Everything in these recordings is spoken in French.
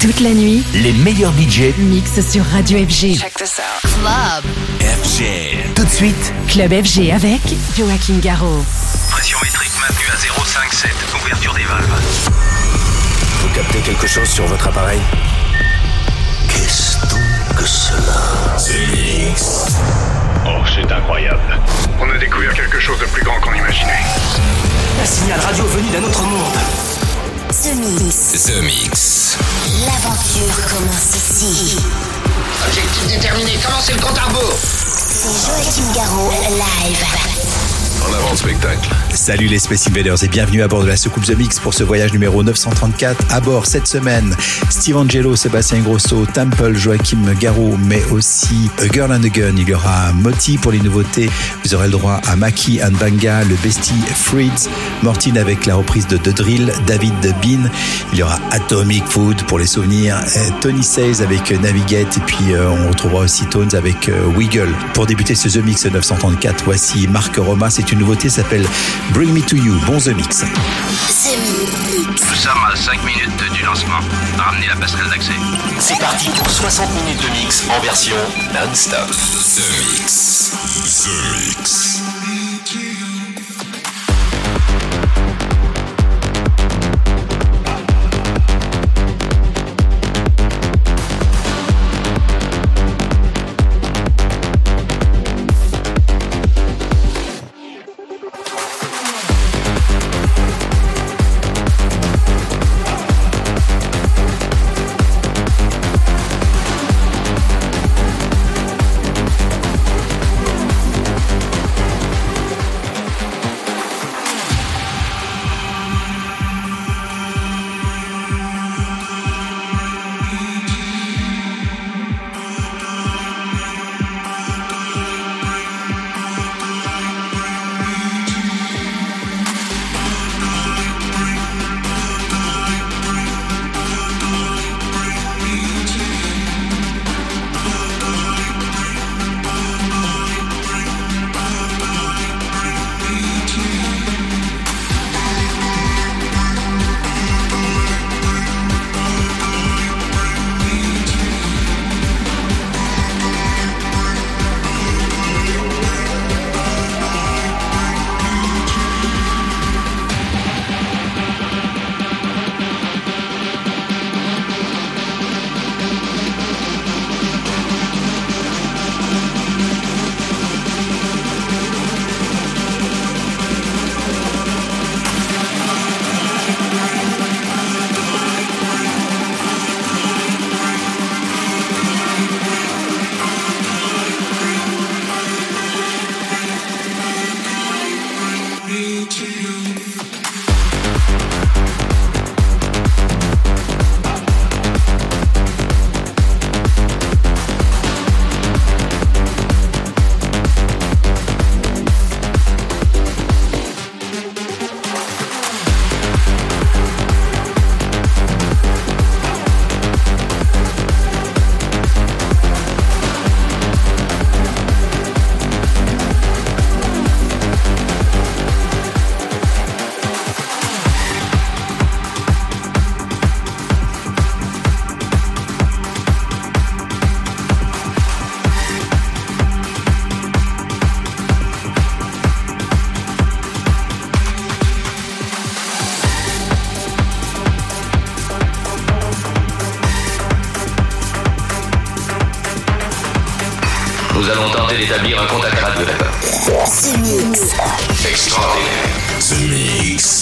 Toute la nuit, les meilleurs budgets mixent sur Radio FG. Check this out. Club. FG. Tout de suite, Club FG avec Joachim Garraud. Pression métrique maintenue à 0,57. Ouverture des valves. vous captez quelque chose sur votre appareil Qu'est-ce donc que cela? Oh, c'est incroyable. On a découvert quelque chose de plus grand qu'on imaginait. Un signal radio venu d'un autre monde. The Mix. The Mix. L'aventure commence ici. Objectif déterminé, commencez le compte à rebours C'est Joachim Garraud, live. En avant le spectacle. Salut les Space Invaders et bienvenue à bord de la soucoupe The Mix pour ce voyage numéro 934. À bord cette semaine, Steve Angelo, Sébastien Grosso, Temple, Joachim Garraud, mais aussi A Girl and a Gun. Il y aura Moti pour les nouveautés. Vous aurez le droit à Maki and Banga, le Bestie Fritz, Mortine avec la reprise de The Drill, David de Bean. Il y aura Atomic Food pour les souvenirs, euh, Tony Says avec euh, Navigate et puis euh, on retrouvera aussi Tones avec Wiggle. Pour débuter ce The Mix 934, voici Marc Roma. C'est une nouveauté, s'appelle Bring Me to You. Bon The Mix. Nous sommes à 5 minutes du lancement. Ramenez la passerelle d'accès. C'est parti pour 60 minutes de mix en version non-stop. The Mix. The Mix. Un contact radio, d'accord The Mix. Extraordinaire. The Mix.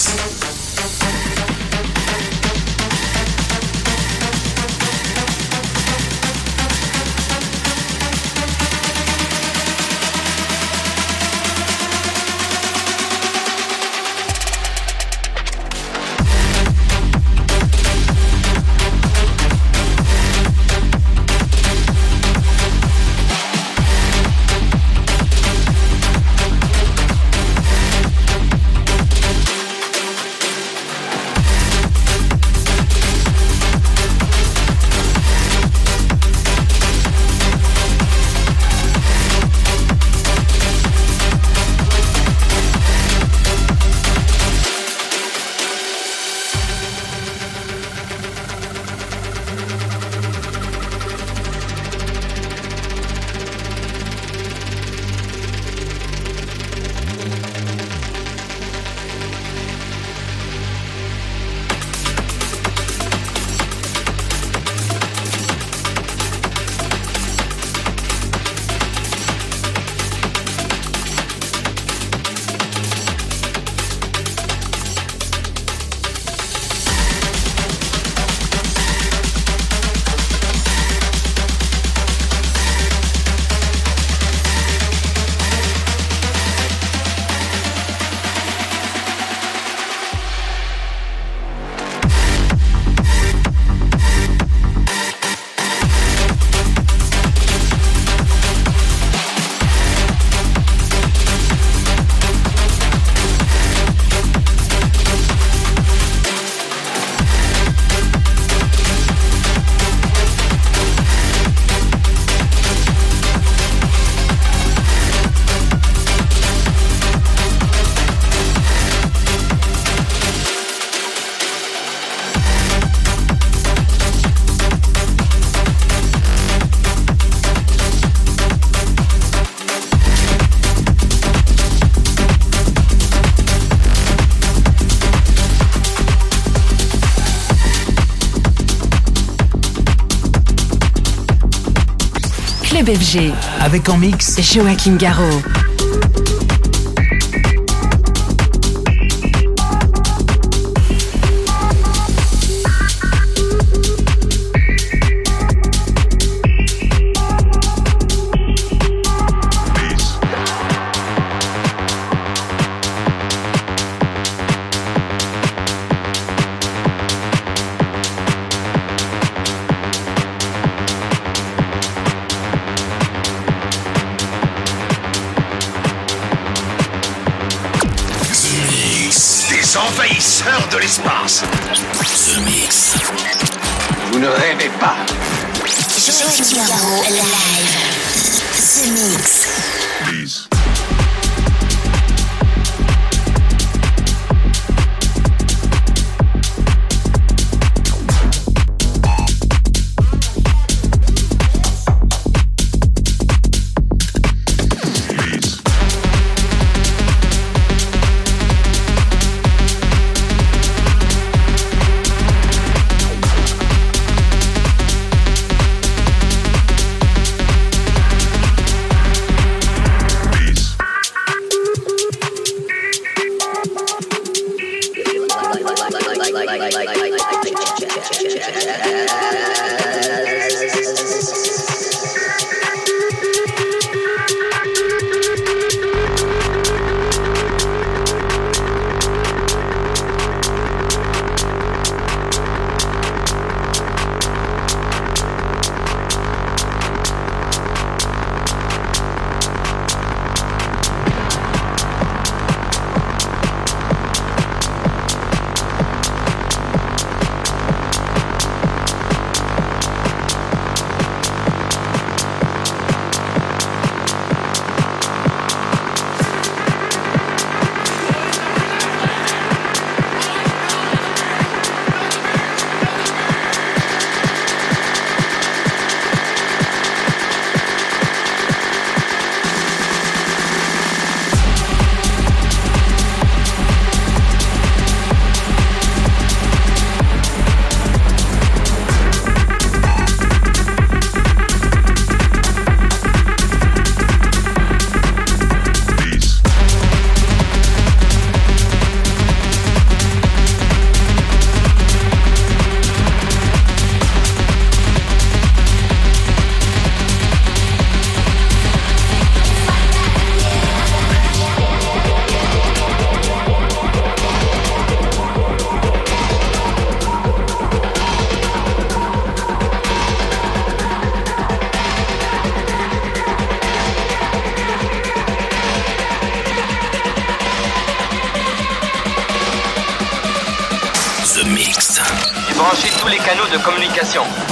FG. Avec en mix Joachim Garraud.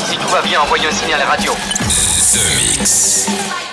Si tout va bien, envoyez un signal radio. The Mix.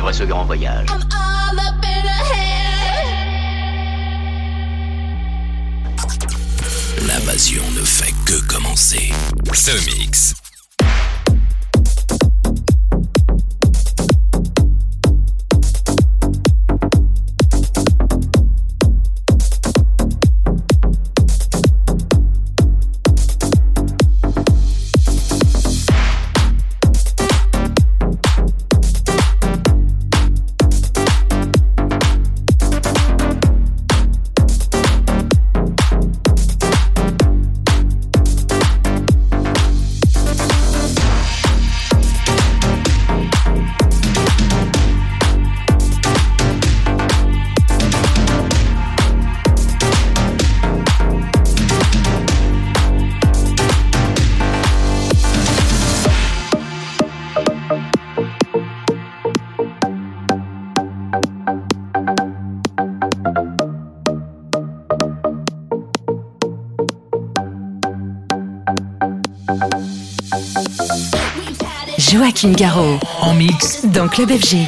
À ce grand voyage. Joachim Garraud. En mix. Dans Club FG.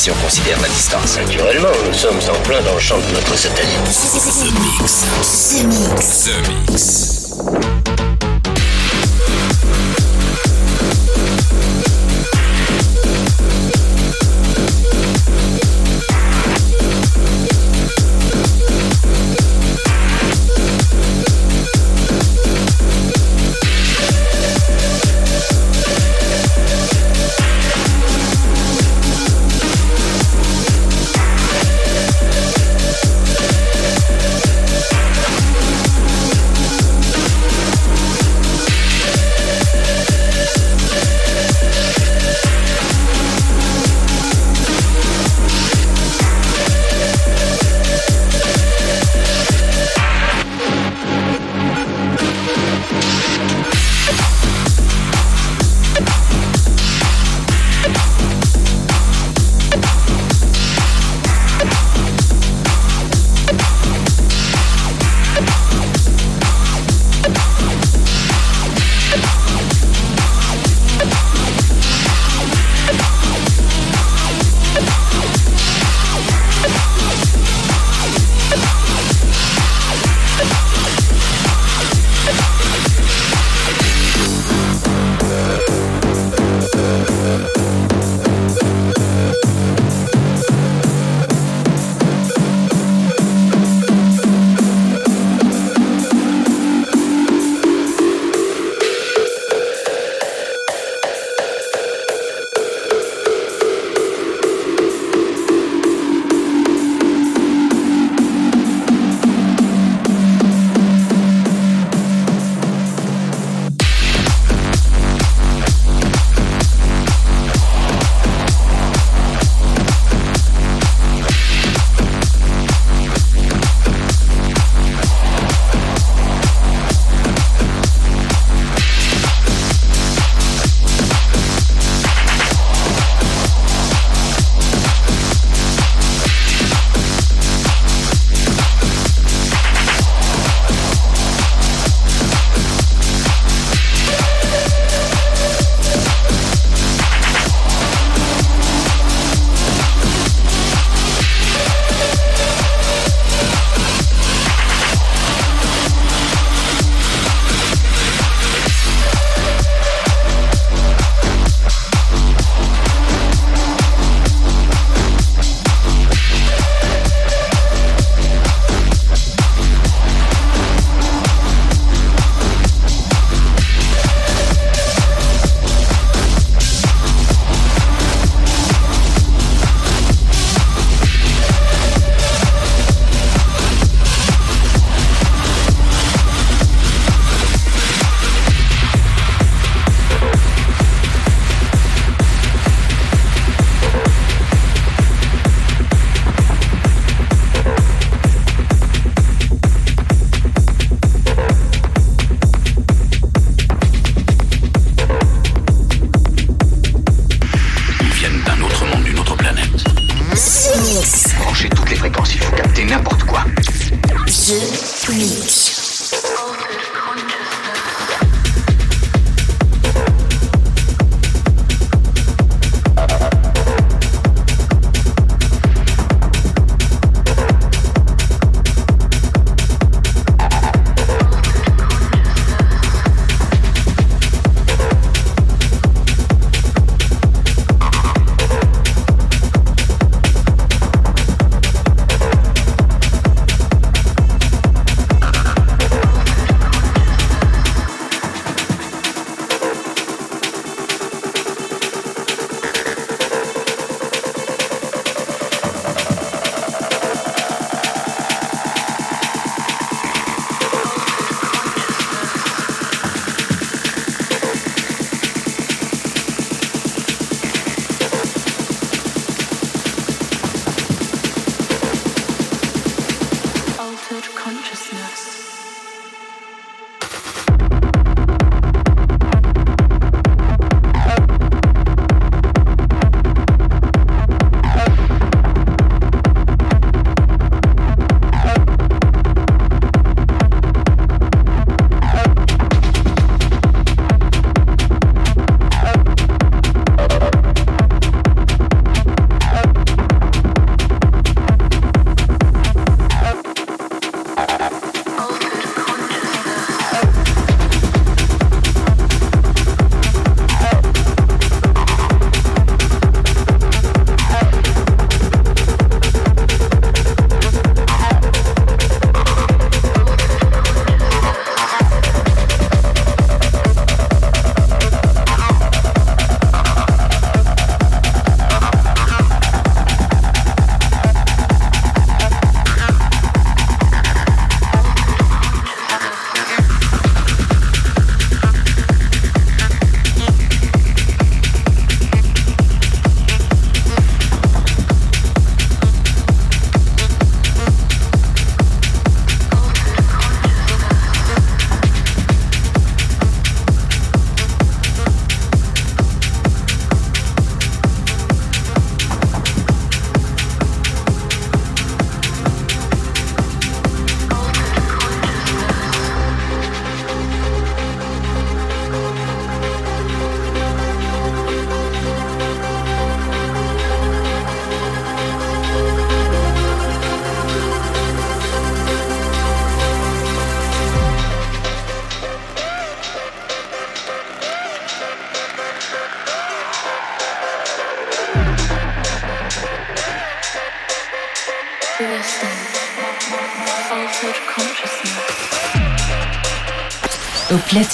Si on considère la distance. Naturellement, nous sommes en plein dans le champ de notre satellite. The Mix. Ce mix. The Mix.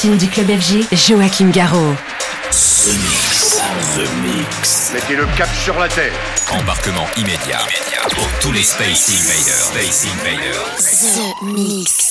Platine du club FG, Joachim Garraud. The Mix. The Mix. Mettez le cap sur la terre. Embarquement immédiat, pour tous les Space Invaders. Space Invaders. The Mix.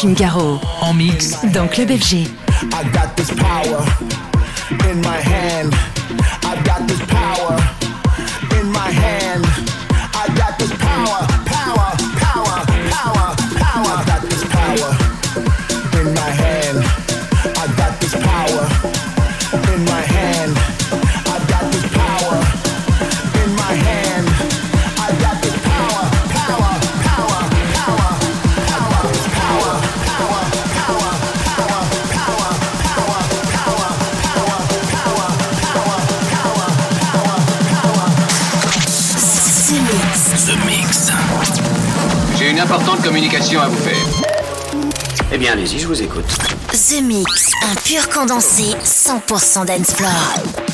Joachim Garraud. En mix. Dans Club FG. I got this power in my hand. Français 100% dance.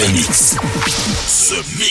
The Mix. The Mix.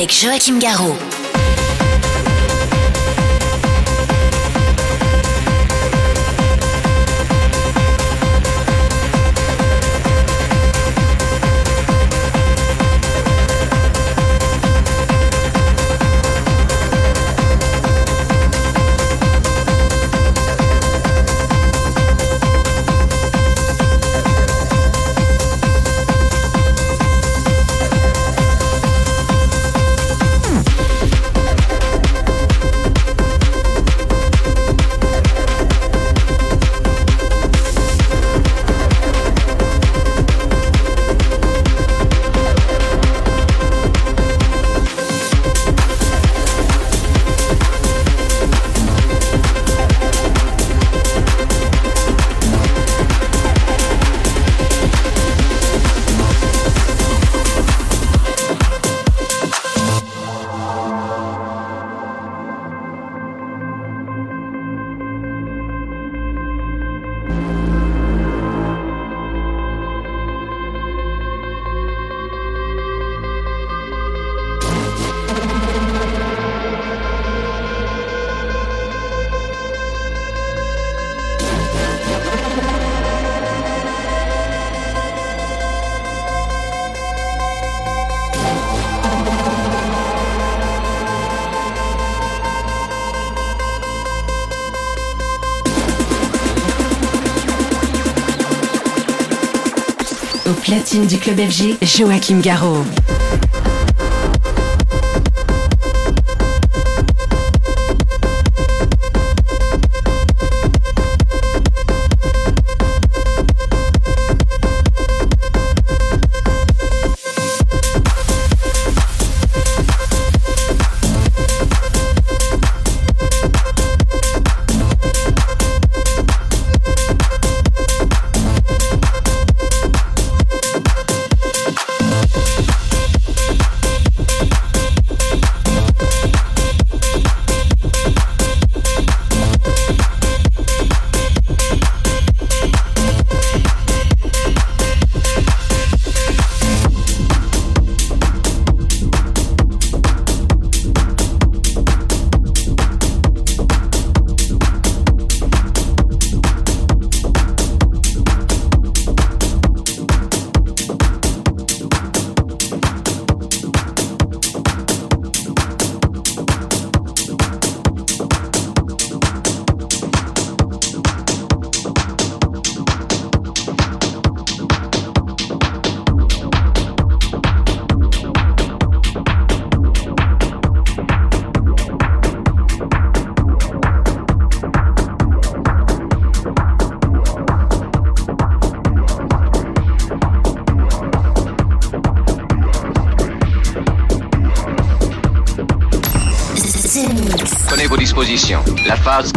Avec Joachim Garraud. Platine du club FG, Joachim Garraud.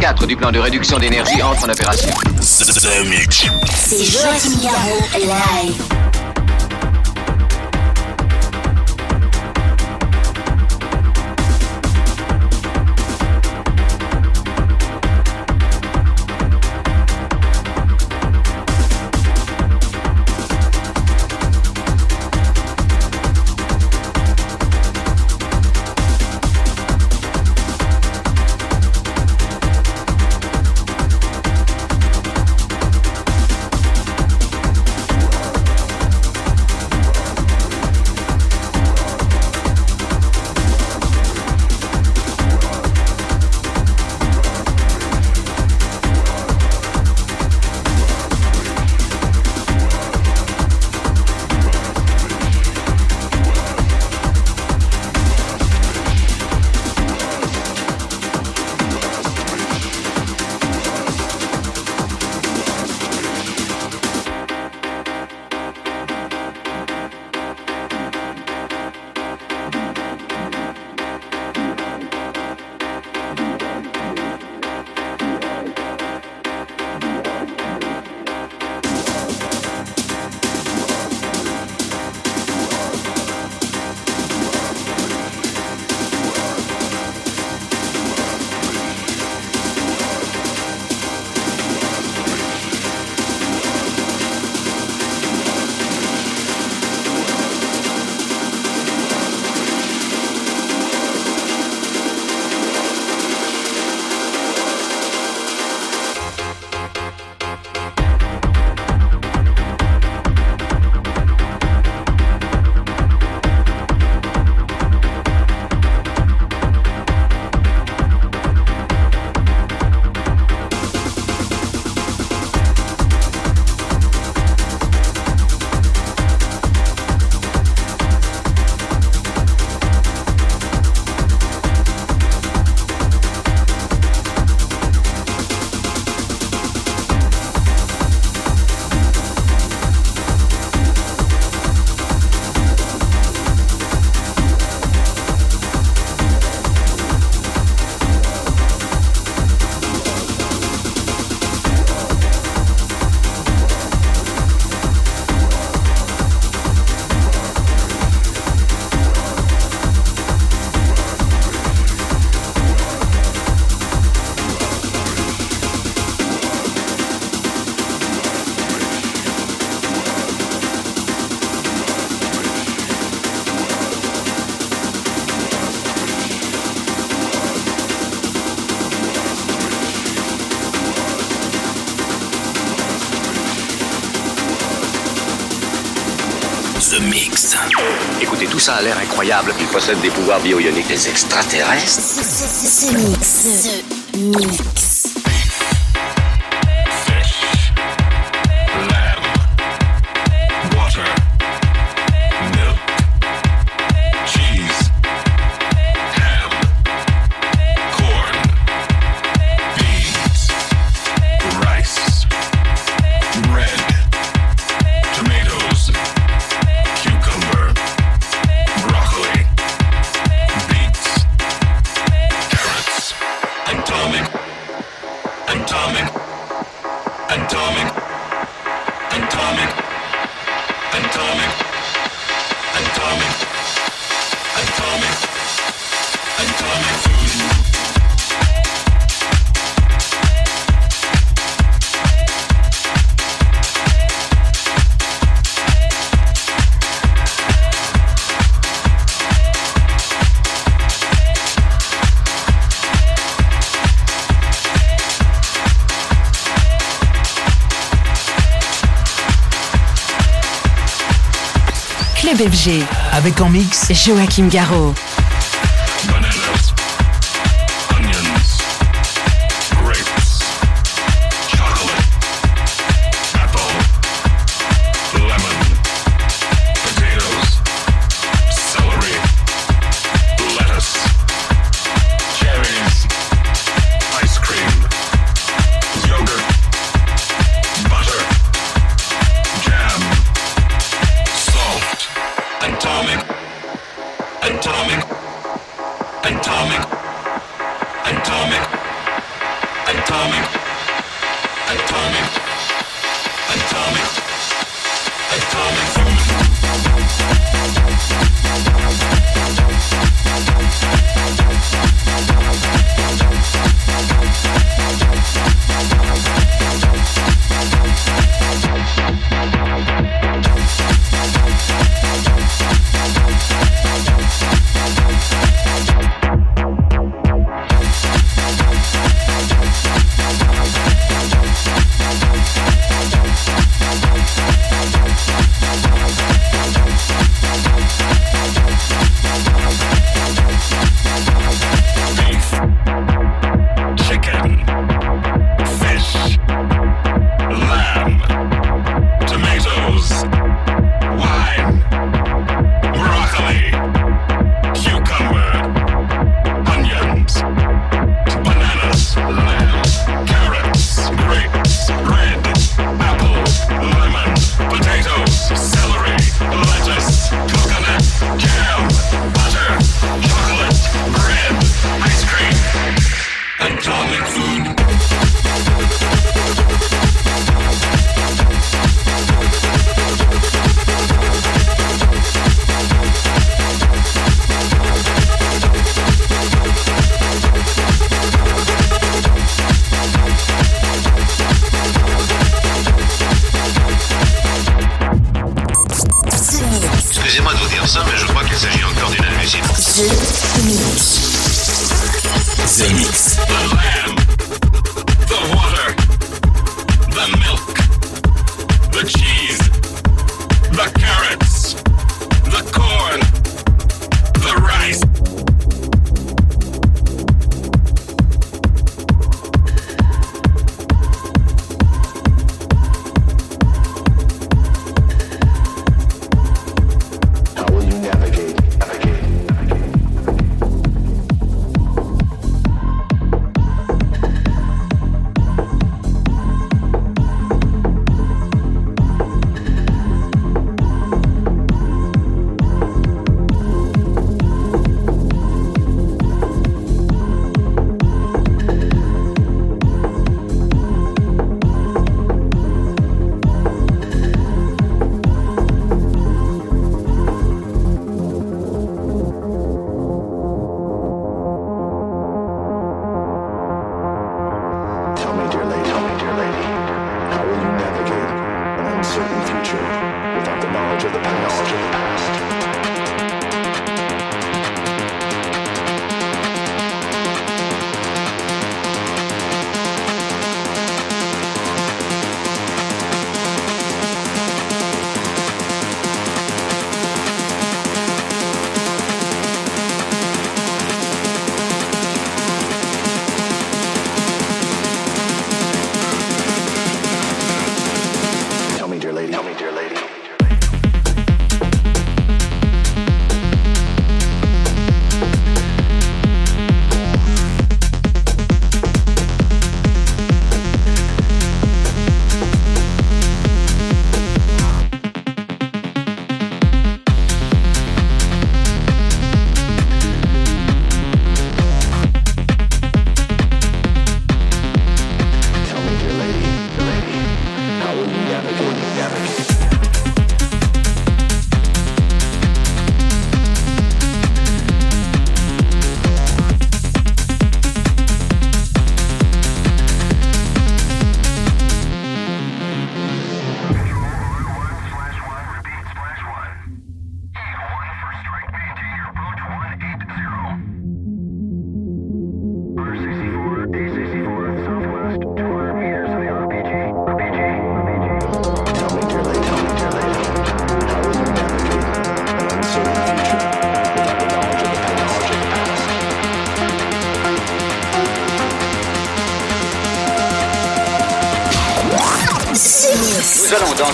4 du plan de réduction d'énergie entre en opération. C'est Joachim Garraud, live. Incroyable. Ils possèdent des pouvoirs bio-ioniques des extraterrestres. Ce mix. Ce mix. Atomic. Atomic. Atomic. Avec en mix Joachim Garraud.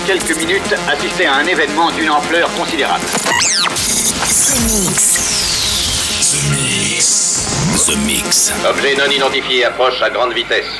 Quelques minutes assister à un événement d'une ampleur considérable. The Mix. The Mix. The Mix. Objet non identifié approche à grande vitesse.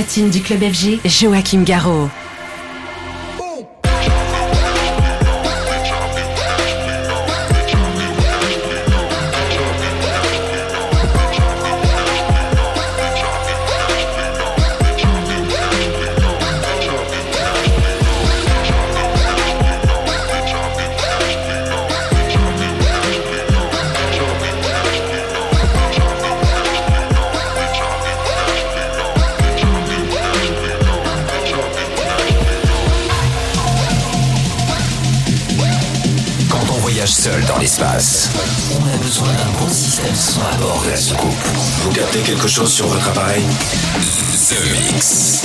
Au platine du club FG, Joachim Garraud. Voyage seul dans l'espace, on a besoin d'un bon système son à bord de la soucoupe. Vous captez quelque chose sur votre appareil? The Mix.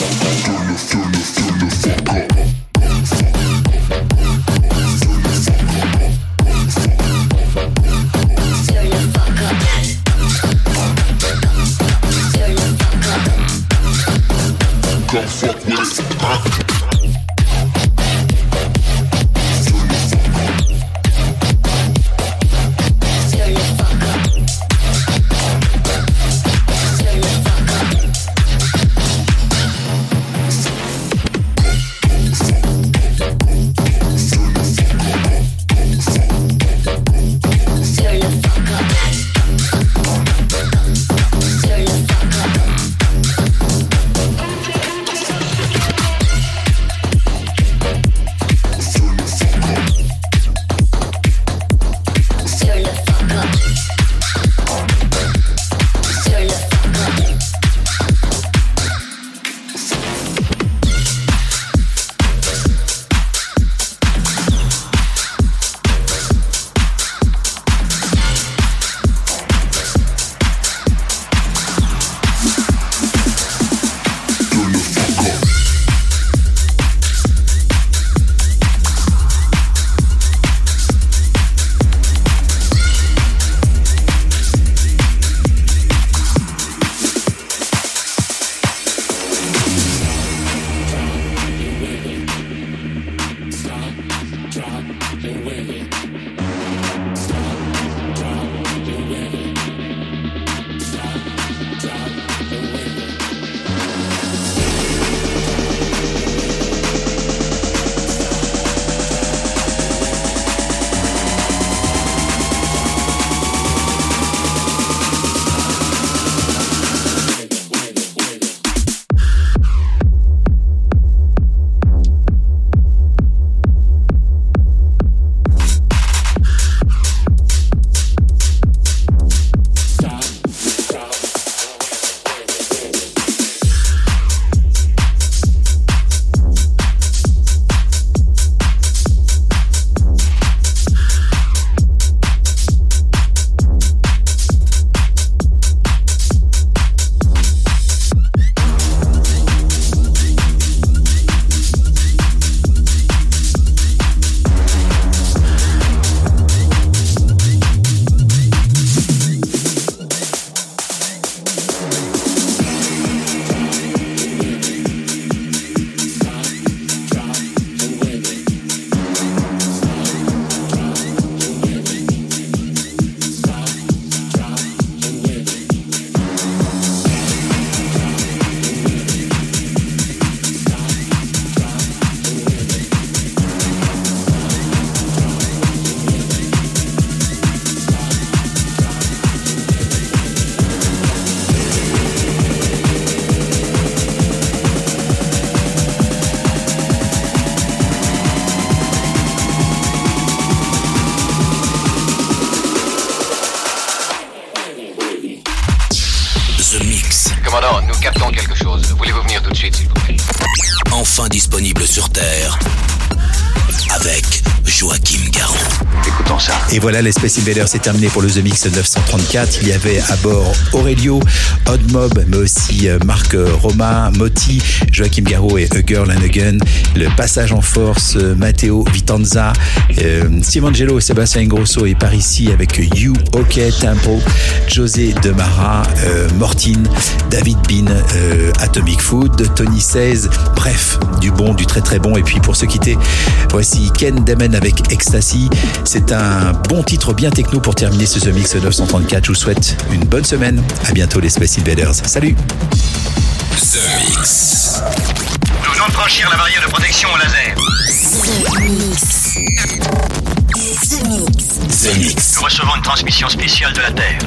Joachim Garraud. Et voilà, les Space Invaders, c'est terminé pour le The Mix 934. Il y avait à bord Aurelio, Odd Mob, mais aussi euh, Marc euh, Romain, Motti, Joachim Garraud et a Gun. Le passage en force, euh, Matteo Vitanza, euh, Steve Angelo, Sébastien Ingrosso et par ici avec You, OK, Tempo, José Demara, euh, Mortin, David Bean, Atomic Food, Tony 16. Bref, du bon, du très très bon. Et puis pour se quitter, voici Ken Demen avec Ecstasy. C'est un bon titre bien techno pour terminer ce The Mix 934. Je vous souhaite une bonne semaine. À bientôt les Space Invaders. Salut The Mix. Nous venons de franchir la barrière de protection au laser. The Mix. The Mix. The Mix. Nous recevons une transmission spéciale de la Terre.